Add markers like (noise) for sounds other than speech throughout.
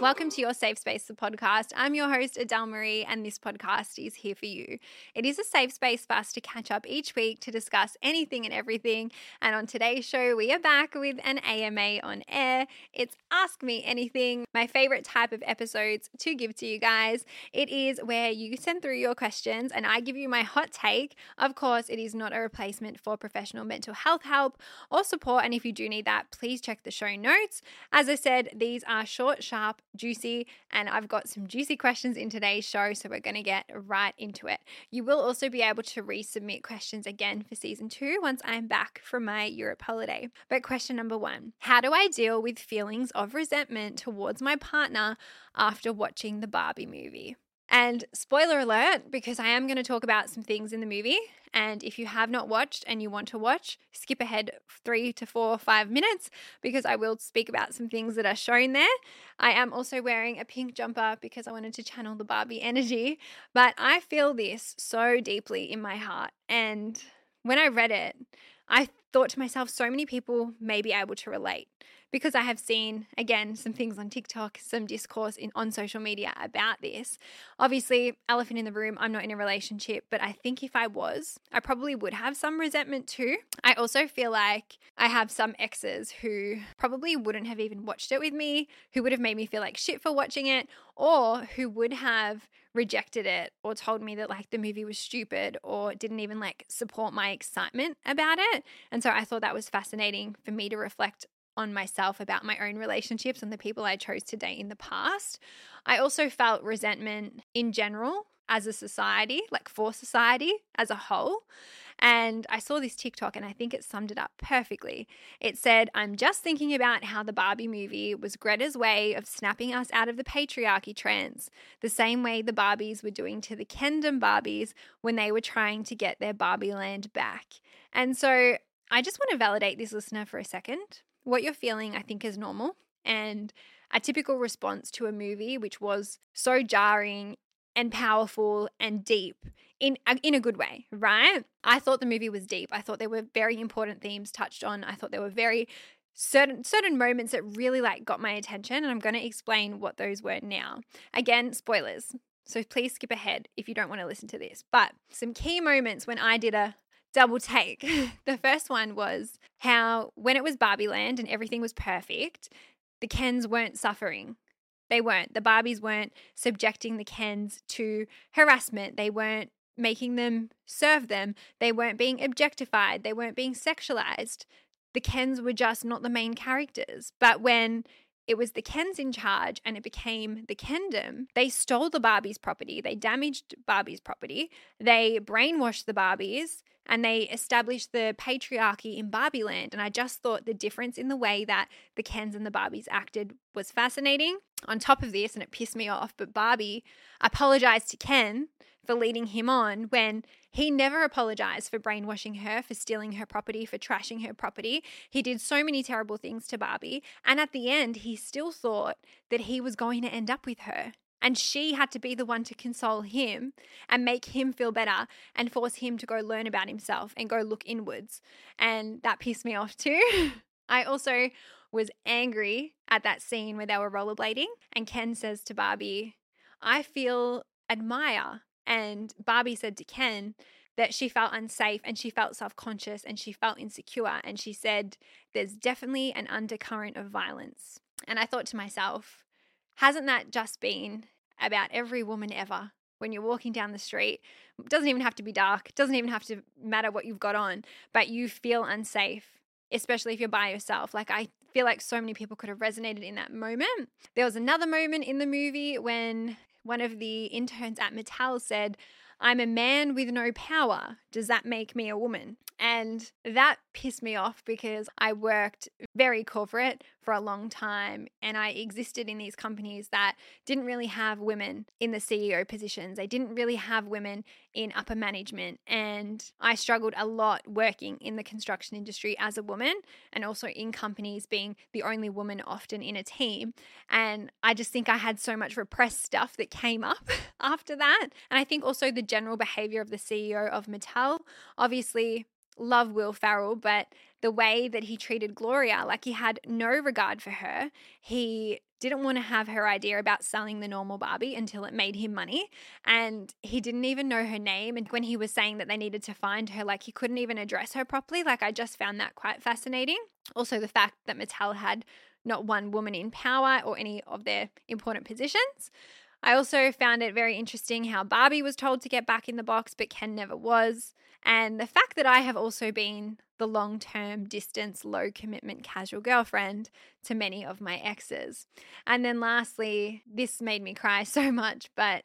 Welcome to Your Safe Space, the podcast. I'm your host, Adele Marie, and this podcast is here for you. It is a safe space for us to catch up each week to discuss anything and everything. And on today's show, we are back with an AMA on air. It's Ask Me Anything, my favorite type of episodes to give to you guys. It is where you send through your questions and I give you my hot take. Of course, it is not a replacement for professional mental health help or support. And if you do need that, please check the show notes. As I said, these are short, sharp, juicy, and I've got some juicy questions in today's show, so we're going to get right into it. You will also be able to resubmit questions again for season two once I'm back from my Europe holiday. But question number one How do I deal with feelings of resentment towards my partner after watching the Barbie movie? And spoiler alert, because I am going to talk about some things in the movie. And if you have not watched and you want to watch, skip ahead three to four, five minutes because I will speak about some things that are shown there. I am also wearing a pink jumper because I wanted to channel the Barbie energy. But I feel this so deeply in my heart. And when I read it, I thought to myself, so many people may be able to relate because I have seen, again, some things on TikTok, some discourse in, on social media about this. Obviously, elephant in the room, I'm not in a relationship, but I think if I was, I probably would have some resentment too. I also feel like I have some exes who probably wouldn't have even watched it with me, who would have made me feel like shit for watching it, or who would have rejected it or told me that like the movie was stupid or didn't even like support my excitement about it. And so I thought that was fascinating for me to reflect on myself about my own relationships and the people I chose to date in the past. I also felt resentment in general as a society, like for society as a whole. And I saw this TikTok and I think it summed it up perfectly. It said, I'm just thinking about how the Barbie movie was Greta's way of snapping us out of the patriarchy trends, the same way the Barbies were doing to the Kendom Barbies when they were trying to get their Barbie land back. And so I just want to validate this listener for a second what you're feeling, I think, is normal. And a typical response to a movie, which was so jarring and powerful and deep in in a good way, right? I thought the movie was deep. I thought there were very important themes touched on. I thought there were very certain certain moments that really like got my attention and I'm going to explain what those were now. Again, spoilers. So please skip ahead if you don't want to listen to this. But some key moments when I did a double take. (laughs) the first one was how when it was Barbie Land and everything was perfect, the Kens weren't suffering. They weren't. The Barbies weren't subjecting the Kens to harassment. They weren't making them serve them. They weren't being objectified. They weren't being sexualized. The Kens were just not the main characters. But when it was the Kens in charge and it became the Kendom. They stole the Barbie's property. They damaged Barbie's property. They brainwashed the Barbies and they established the patriarchy in Barbie land. And I just thought the difference in the way that the Kens and the Barbies acted was fascinating. On top of this, and it pissed me off, but Barbie apologized to Ken for leading him on when he never apologized for brainwashing her, for stealing her property, for trashing her property. He did so many terrible things to Barbie. And at the end, he still thought that he was going to end up with her. And she had to be the one to console him and make him feel better and force him to go learn about himself and go look inwards. And that pissed me off too. (laughs) I also was angry at that scene where they were rollerblading. And Ken says to Barbie, I feel admire. And Barbie said to Ken that she felt unsafe and she felt self conscious and she felt insecure. And she said, There's definitely an undercurrent of violence. And I thought to myself, Hasn't that just been about every woman ever? When you're walking down the street, it doesn't even have to be dark, doesn't even have to matter what you've got on, but you feel unsafe, especially if you're by yourself. Like, I feel like so many people could have resonated in that moment. There was another moment in the movie when one of the interns at Mattel said, I'm a man with no power. Does that make me a woman? And that pissed me off because I worked very corporate for a long time and I existed in these companies that didn't really have women in the CEO positions. They didn't really have women in upper management. And I struggled a lot working in the construction industry as a woman and also in companies being the only woman often in a team. And I just think I had so much repressed stuff that came up (laughs) after that. And I think also the general behavior of the CEO of Mattel, obviously, love Will Ferrell, but the way that he treated Gloria, like he had no regard for her. He didn't want to have her idea about selling the normal Barbie until it made him money. And he didn't even know her name. And when he was saying that they needed to find her, like he couldn't even address her properly. Like I just found that quite fascinating. Also, the fact that Mattel had not one woman in power or any of their important positions. I also found it very interesting how Barbie was told to get back in the box, but Ken never was. And the fact that I have also been the long term distance, low commitment casual girlfriend to many of my exes. And then lastly, this made me cry (laughs) so much, but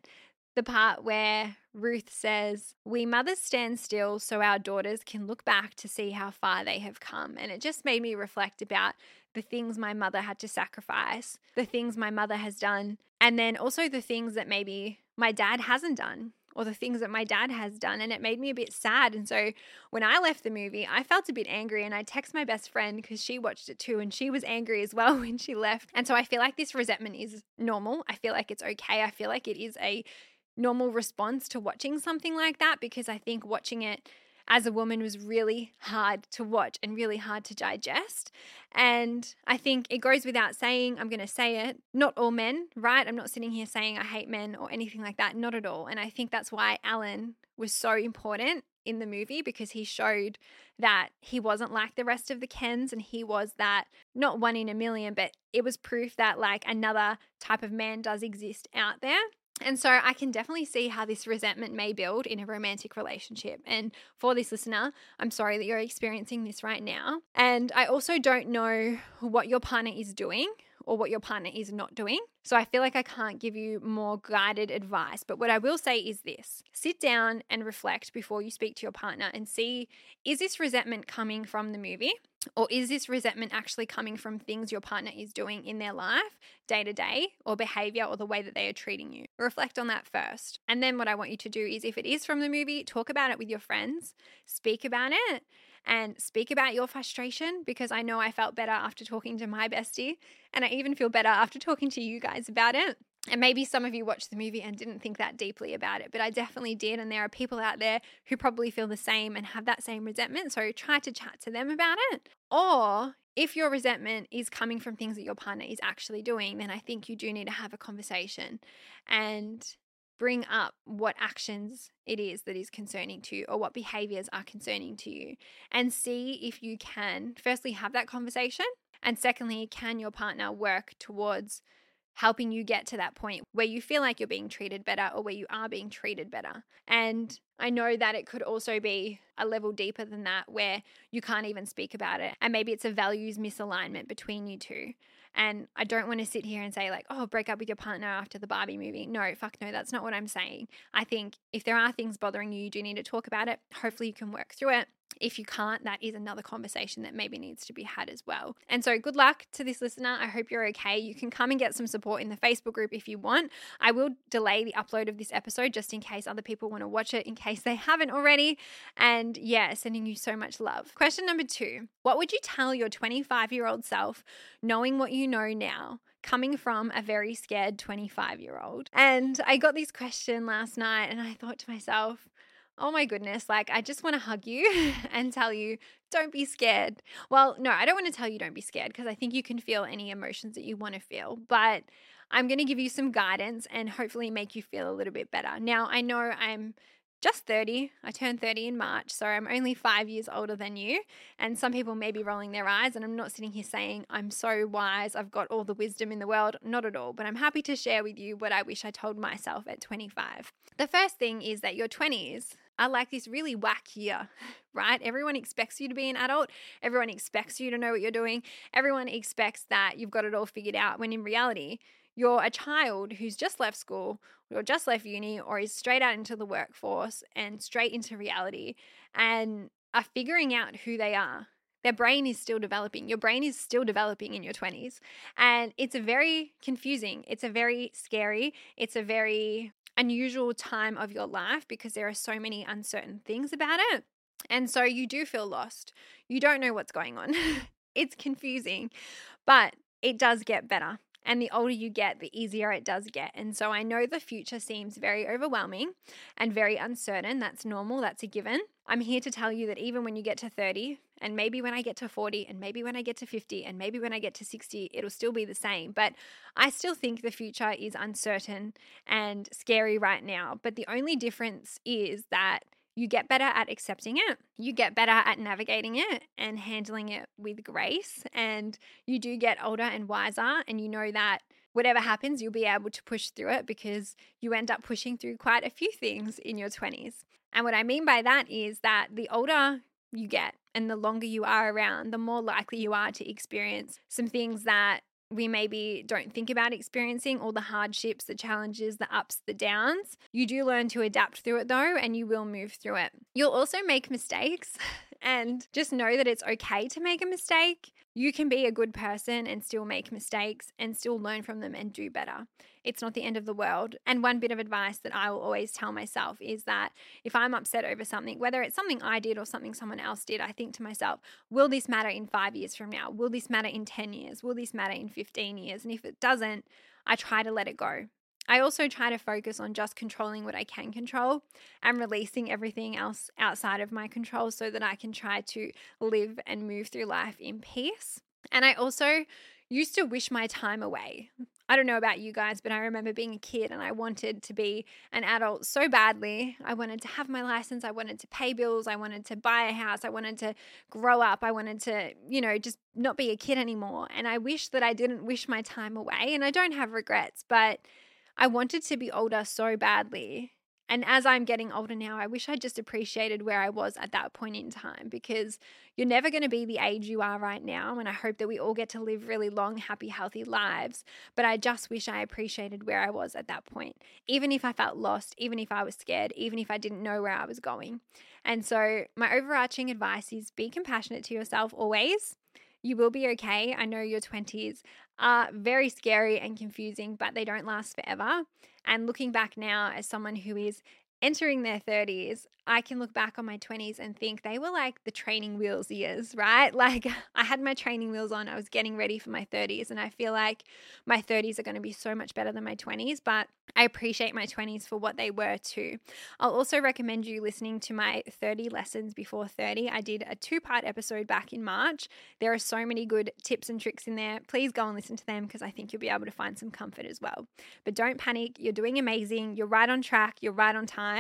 the part where Ruth says, We mothers stand still so our daughters can look back to see how far they have come. And it just made me reflect about the things my mother had to sacrifice, the things my mother has done, and then also the things that maybe my dad hasn't done or the things that my dad has done and it made me a bit sad and so when i left the movie i felt a bit angry and i text my best friend because she watched it too and she was angry as well (laughs) when she left and so i feel like this resentment is normal. I feel like it's okay. I feel like it is a normal response to watching something like that because i think watching it as a woman was really hard to watch and really hard to digest. And I think it goes without saying, I'm going to say it, not all men, right? I'm not sitting here saying I hate men or anything like that, not at all. And I think that's why Alan was so important in the movie because he showed that he wasn't like the rest of the Kens and he was that not one in a million, but it was proof that like another type of man does exist out there. And so I can definitely see how this resentment may build in a romantic relationship. And for this listener, I'm sorry that you're experiencing this right now. And I also don't know what your partner is doing or what your partner is not doing. So I feel like I can't give you more guided advice. But what I will say is this sit down and reflect before you speak to your partner and see is this resentment coming from the movie? Or is this resentment actually coming from things your partner is doing in their life, day to day, or behavior, or the way that they are treating you? Reflect on that first. And then what I want you to do is if it is from the movie, talk about it with your friends, speak about it, and speak about your frustration because I know I felt better after talking to my bestie. And I even feel better after talking to you guys about it. And maybe some of you watched the movie and didn't think that deeply about it, but I definitely did. And there are people out there who probably feel the same and have that same resentment. So try to chat to them about it. Or if your resentment is coming from things that your partner is actually doing, then I think you do need to have a conversation and bring up what actions it is that is concerning to you or what behaviors are concerning to you and see if you can firstly have that conversation and secondly can your partner work towards helping you get to that point where you feel like you're being treated better or where you are being treated better. And I know that it could also be a level deeper than that where you can't even speak about it. And maybe it's a values misalignment between you two. And I don't want to sit here and say, like, oh, break up with your partner after the Barbie movie. No, fuck no, that's not what I'm saying. I think if there are things bothering you, you do need to talk about it. Hopefully, you can work through it. If you can't, that is another conversation that maybe needs to be had as well. And so, good luck to this listener. I hope you're okay. You can come and get some support in the Facebook group if you want. I will delay the upload of this episode just in case other people want to watch it, in case they (laughs) haven't already. And yeah, sending you so much love. Question number two What would you tell your 25 year old self, knowing what you know now? coming from a very scared 25 year old. And I got this question last night and I thought to myself, oh my goodness, like I just want to hug you (laughs) and tell you, don't be scared. Well, no, I don't want to tell you don't be scared because I think you can feel any emotions that you want to feel, but I'm going to give you some guidance and hopefully make you feel a little bit better. Now, I know I'm just 30. I turned 30 in March, so I'm only five years older than you. And some people may be rolling their eyes, and I'm not sitting here saying I'm so wise, I've got all the wisdom in the world. Not at all. But I'm happy to share with you what I wish I told myself at 25. The first thing is that your 20s are like this really whack year, (sighs) right? Everyone expects you to be an adult. Everyone expects you to know what you're doing. Everyone expects that you've got it all figured out when in reality, you're a child who's just left school or just left uni or is straight out into the workforce and straight into reality. And are figuring out who they are. Their brain is still developing. Your brain is still developing in your 20s. And it's a very confusing, it's a very scary, it's a very unusual time of your life because there are so many uncertain things about it. And so you do feel lost. You don't know what's going on. (laughs) it's confusing, but it does get better. And the older you get, the easier it does get. And so I know the future seems very overwhelming and very uncertain. That's normal, that's a given. I'm here to tell you that even when you get to 30, and maybe when I get to 40, and maybe when I get to 50, and maybe when I get to 60, it'll still be the same. But I still think the future is uncertain and scary right now. But the only difference is that you get better at accepting it, you get better at navigating it and handling it with grace, and you do get older and wiser, and you know that whatever happens, you'll be able to push through it because you end up pushing through quite a few things in your 20s. And what I mean by that is that the older you get and the longer you are around, the more likely you are to experience some things that we maybe don't think about experiencing all the hardships, the challenges, the ups, the downs. You do learn to adapt through it though, and you will move through it. You'll also make mistakes, (laughs) and just know that it's okay to make a mistake. You can be a good person and still make mistakes and still learn from them and do better. It's not the end of the world. And one bit of advice that I will always tell myself is that if I'm upset over something, whether it's something I did or something someone else did, I think to myself, will this matter in five years from now? Will this matter in 10 years? Will this matter in 15 years? And if it doesn't, I try to let it go. I also try to focus on just controlling what I can control and releasing everything else outside of my control so that I can try to live and move through life in peace. And I also used to wish my time away. I don't know about you guys, but I remember being a kid and I wanted to be an adult so badly. I wanted to have my license. I wanted to pay bills. I wanted to buy a house. I wanted to grow up. I wanted to, you know, just not be a kid anymore. And I wish that I didn't wish my time away. And I don't have regrets, but I wanted to be older so badly. And as I'm getting older now, I wish I just appreciated where I was at that point in time because you're never going to be the age you are right now. And I hope that we all get to live really long, happy, healthy lives. But I just wish I appreciated where I was at that point, even if I felt lost, even if I was scared, even if I didn't know where I was going. And so, my overarching advice is be compassionate to yourself always. You will be okay. I know your 20s are very scary and confusing, but they don't last forever. And looking back now as someone who is entering their 30s, I can look back on my 20s and think they were like the training wheels years, right? (laughs) Like I had my training wheels on, I was getting ready for my 30s, and I feel like my 30s are going to be so much better than my 20s, but I appreciate my 20s for what they were too. I'll also recommend you listening to my 30 lessons before 30. I did a two part episode back in March. There are so many good tips and tricks in there. Please go and listen to them because I think you'll be able to find some comfort as well. But don't panic, you're doing amazing, you're right on track, you're right on time,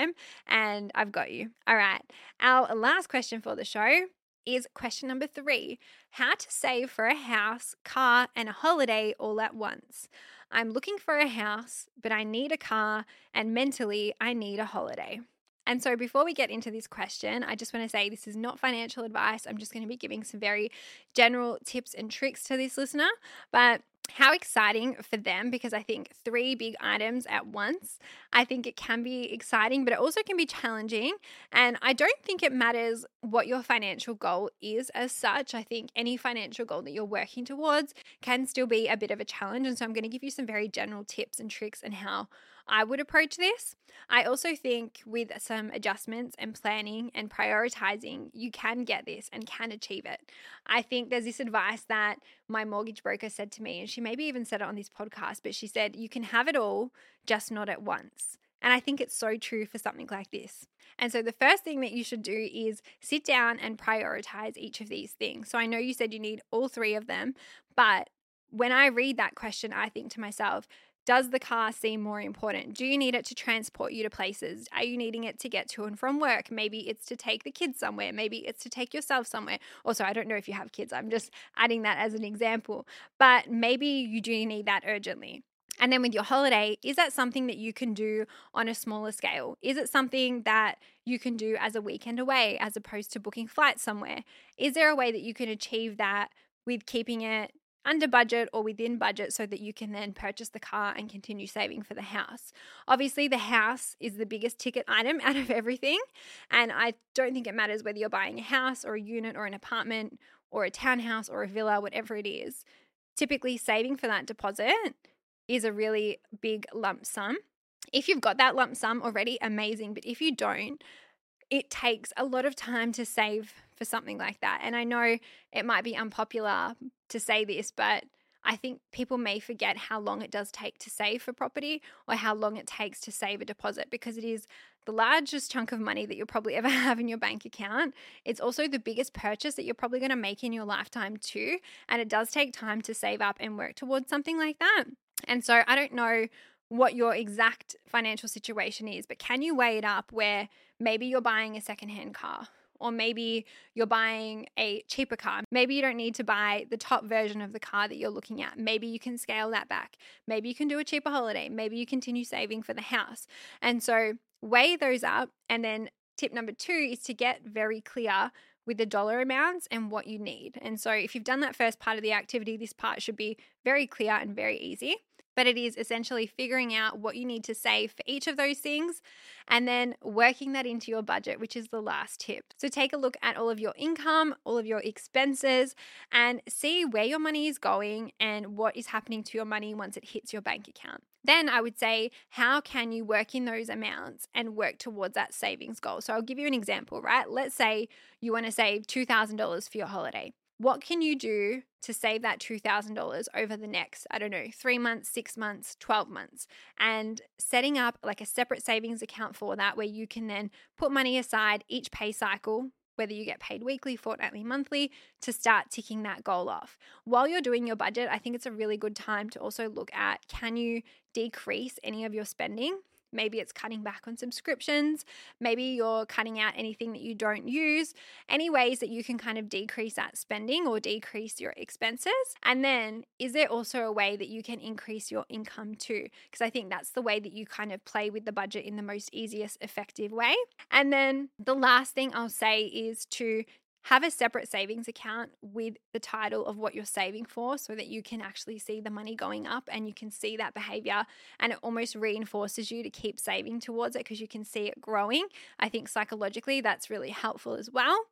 and I've got you. All right. Our last question for the show is question number three How to save for a house, car, and a holiday all at once. I'm looking for a house, but I need a car, and mentally, I need a holiday. And so, before we get into this question, I just want to say this is not financial advice. I'm just going to be giving some very general tips and tricks to this listener. But how exciting for them because I think three big items at once, I think it can be exciting, but it also can be challenging. And I don't think it matters what your financial goal is as such. I think any financial goal that you're working towards can still be a bit of a challenge. And so I'm going to give you some very general tips and tricks and how I would approach this. I also think with some adjustments and planning and prioritizing, you can get this and can achieve it. I think there's this advice that my mortgage broker said to me, and she maybe even said it on this podcast, but she said, You can have it all, just not at once. And I think it's so true for something like this. And so, the first thing that you should do is sit down and prioritize each of these things. So, I know you said you need all three of them, but when I read that question, I think to myself, does the car seem more important? Do you need it to transport you to places? Are you needing it to get to and from work? Maybe it's to take the kids somewhere. Maybe it's to take yourself somewhere. Also, I don't know if you have kids. I'm just adding that as an example. But maybe you do need that urgently. And then with your holiday, is that something that you can do on a smaller scale? Is it something that you can do as a weekend away as opposed to booking flights somewhere? Is there a way that you can achieve that with keeping it under budget or within budget so that you can then purchase the car and continue saving for the house. Obviously, the house is the biggest ticket item (laughs) out of everything. And I don't think it matters whether you're buying a house or a unit or an apartment or a townhouse or a villa, whatever it is. Typically, saving for that deposit is a really big lump sum. If you've got that lump sum already, amazing. But if you don't, it takes a lot of time to save for something like that. And I know it might be unpopular to say this, but I think people may forget how long it does take to save for property or how long it takes to save a deposit because it is the largest chunk of money that you'll probably (laughs) ever have in your bank account. It's also the biggest purchase that you're probably going to make in your lifetime, too. And it does take time to save up and work towards something like that. And so I don't know what your exact financial situation is, but can you weigh it up where maybe you're buying a secondhand car? Or maybe you're buying a cheaper car. Maybe you don't need to buy the top version of the car that you're looking at. Maybe you can scale that back. Maybe you can do a cheaper holiday. Maybe you continue saving for the house. And so weigh those up. And then tip number two is to get very clear with the dollar amounts and what you need. And so if you've done that first part of the activity, this part should be very clear and very easy but it is essentially figuring out what you need to save for each of those things and then working that into your budget, which is the last tip. So take a look at all of your income, all of your expenses, and see where your money is going and what is happening to your money once it hits your bank account. Then I would say, how can you work in those amounts and work towards that savings goal? So I'll give you an example, right? Let's say you want to save $2,000 for your holiday what can you do to save that $2,000 over the next, I don't know, three months, six months, 12 months? And setting up like a separate savings account for that where you can then put money aside each pay cycle, whether you get paid weekly, fortnightly, monthly, to start ticking that goal off. While you're doing your budget, I think it's a really good time to also look at can you decrease any of your spending? Maybe it's cutting back on subscriptions. Maybe you're cutting out anything that you don't use. Any ways that you can kind of decrease that spending or decrease your expenses. And then, is there also a way that you can increase your income too? Because I think that's the way that you kind of play with the budget in the most easiest, effective way. And then the last thing I'll say is to have a separate savings account with the title of what you're saving for so that you can actually see the money going up and you can see that behavior and it almost reinforces you to keep saving towards it because you can see it growing. I think psychologically that's really helpful as well.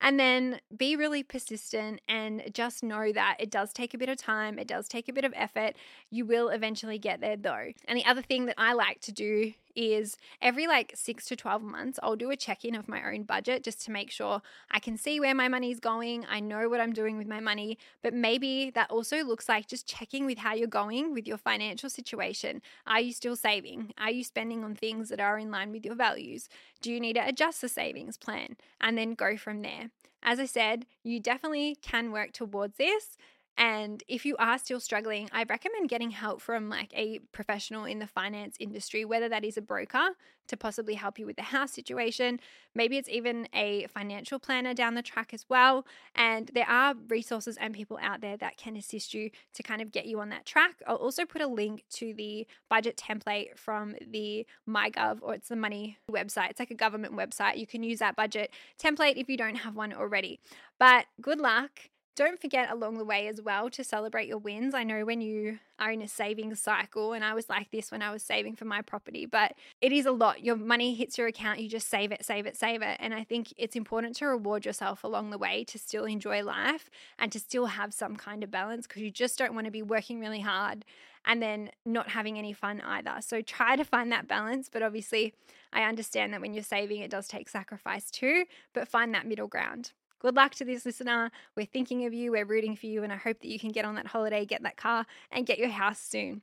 And then be really persistent and just know that it does take a bit of time, it does take a bit of effort. You will eventually get there though. And the other thing that I like to do is every like six to 12 months, I'll do a check in of my own budget just to make sure I can see where my money's going. I know what I'm doing with my money, but maybe that also looks like just checking with how you're going with your financial situation. Are you still saving? Are you spending on things that are in line with your values? Do you need to adjust the savings plan? And then go from there. As I said, you definitely can work towards this. And if you are still struggling, I recommend getting help from like a professional in the finance industry, whether that is a broker to possibly help you with the house situation. Maybe it's even a financial planner down the track as well. And there are resources and people out there that can assist you to kind of get you on that track. I'll also put a link to the budget template from the MyGov or it's the money website. It's like a government website. You can use that budget template if you don't have one already. But good luck don't forget along the way as well to celebrate your wins. I know when you are in a savings cycle, and I was like this when I was saving for my property, but it is a lot. Your money hits your account, you just save it, save it, save it. And I think it's important to reward yourself along the way to still enjoy life and to still have some kind of balance because you just don't want to be working really hard and then not having any fun either. So try to find that balance. But obviously, I understand that when you're saving, it does take sacrifice too, but find that middle ground. Good luck to this listener. We're thinking of you, we're rooting for you, and I hope that you can get on that holiday, get that car, and get your house soon.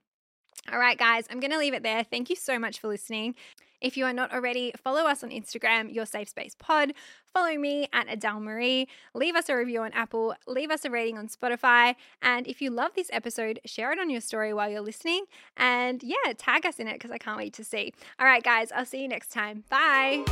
All right, guys, I'm going to leave it there. Thank you so much for listening. If you are not already, follow us on Instagram, Your Safe Space Pod. Follow me at Adele Marie. Leave us a review on Apple. Leave us a rating on Spotify. And if you love this episode, share it on your story while you're listening. And yeah, tag us in it because I can't wait to see. All right, guys, I'll see you next time. Bye.